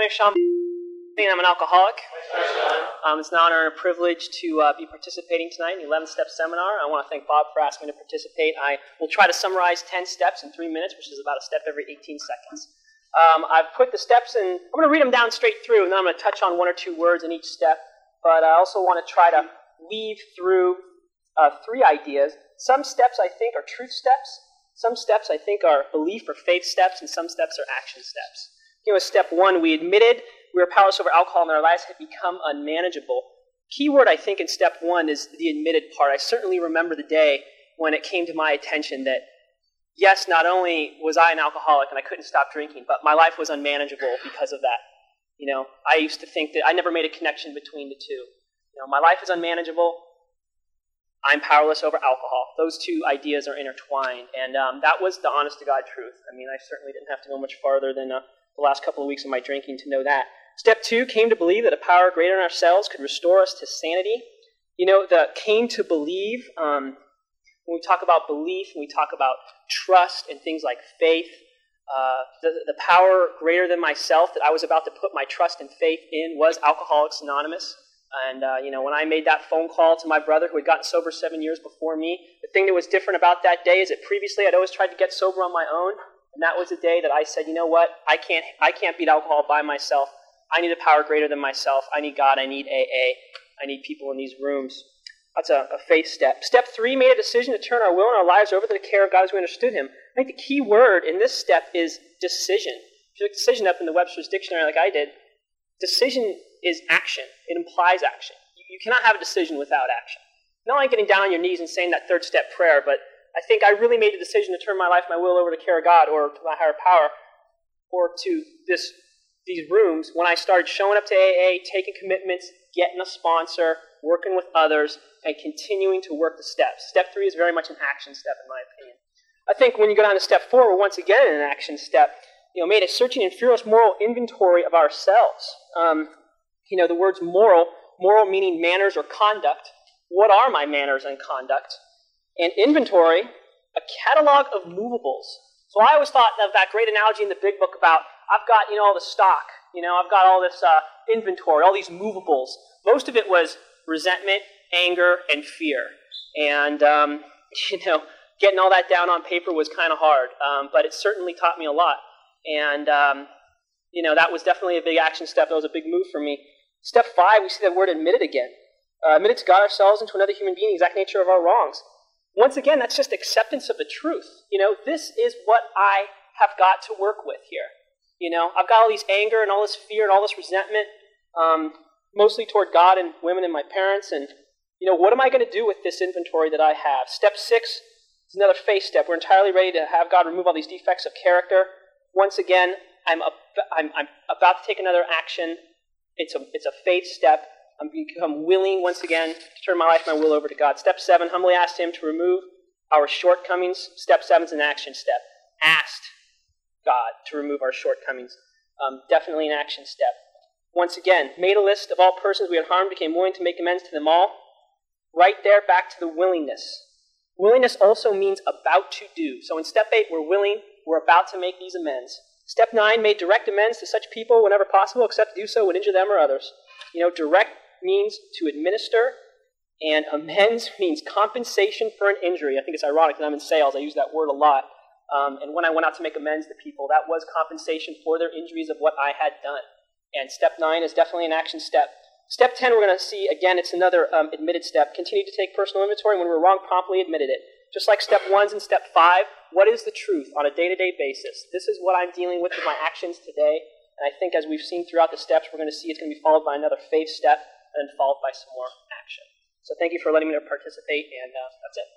My name's Sean, I'm an alcoholic. Um, it's an honor and a privilege to uh, be participating tonight in the 11 Step Seminar. I want to thank Bob for asking me to participate. I will try to summarize 10 steps in three minutes, which is about a step every 18 seconds. Um, I've put the steps in, I'm going to read them down straight through, and then I'm going to touch on one or two words in each step. But I also want to try to weave through uh, three ideas. Some steps I think are truth steps, some steps I think are belief or faith steps, and some steps are action steps. You know, step one, we admitted we were powerless over alcohol and our lives had become unmanageable. Key word I think in step one is the admitted part. I certainly remember the day when it came to my attention that yes, not only was I an alcoholic and I couldn't stop drinking, but my life was unmanageable because of that. You know, I used to think that I never made a connection between the two. You know, my life is unmanageable. I'm powerless over alcohol. Those two ideas are intertwined, and um, that was the honest to God truth. I mean, I certainly didn't have to go much farther than uh, the last couple of weeks of my drinking to know that. Step two came to believe that a power greater than ourselves could restore us to sanity. You know, the came to believe. Um, when we talk about belief, when we talk about trust and things like faith, uh, the, the power greater than myself that I was about to put my trust and faith in was Alcoholics Anonymous. And, uh, you know, when I made that phone call to my brother who had gotten sober seven years before me, the thing that was different about that day is that previously I'd always tried to get sober on my own. And that was the day that I said, you know what? I can't, I can't beat alcohol by myself. I need a power greater than myself. I need God. I need AA. I need people in these rooms. That's a, a faith step. Step three made a decision to turn our will and our lives over to the care of God as we understood Him. I think the key word in this step is decision. If you look decision up in the Webster's Dictionary like I did, decision is action. It implies action. You, you cannot have a decision without action. Not only getting down on your knees and saying that third step prayer, but I think I really made the decision to turn my life, my will over to care of God or to my higher power or to this these rooms when I started showing up to AA, taking commitments, getting a sponsor, working with others, and continuing to work the steps. Step three is very much an action step, in my opinion. I think when you go down to step four, we're once again in an action step. You know, made a searching and fearless moral inventory of ourselves. Um, you know, the words moral, moral meaning manners or conduct. What are my manners and conduct? And inventory, a catalog of movables. So I always thought of that great analogy in the big book about I've got, you know, all the stock, you know, I've got all this uh, inventory, all these movables. Most of it was resentment, anger, and fear. And, um, you know, getting all that down on paper was kind of hard, um, but it certainly taught me a lot. And, um, you know, that was definitely a big action step. That was a big move for me. Step five, we see the word admitted again. Uh, admitted to God ourselves and to another human being the exact nature of our wrongs. Once again, that's just acceptance of the truth. You know, this is what I have got to work with here. You know, I've got all these anger and all this fear and all this resentment, um, mostly toward God and women and my parents. And, you know, what am I going to do with this inventory that I have? Step six is another faith step. We're entirely ready to have God remove all these defects of character. Once again, I'm, I'm, I'm about to take another action. It's a, it's a faith step. I'm become willing once again to turn my life, my will over to God. Step seven, humbly asked Him to remove our shortcomings. Step seven is an action step. Asked God to remove our shortcomings. Um, definitely an action step. Once again, made a list of all persons we had harmed, became willing to make amends to them all. Right there, back to the willingness. Willingness also means about to do. So in step eight, we're willing, we're about to make these amends. Step nine, made direct amends to such people whenever possible, except to do so would injure them or others. You know, direct means to administer, and amends means compensation for an injury. I think it's ironic that I'm in sales. I use that word a lot. Um, and when I went out to make amends to people, that was compensation for their injuries of what I had done. And step nine is definitely an action step. Step 10, we're going to see, again, it's another um, admitted step. Continue to take personal inventory. When we're wrong, promptly admitted it. Just like step ones and step five, what is the truth on a day to day basis? This is what I'm dealing with with my actions today. And I think as we've seen throughout the steps, we're going to see it's going to be followed by another faith step and followed by some more action. So thank you for letting me participate, and uh, that's it.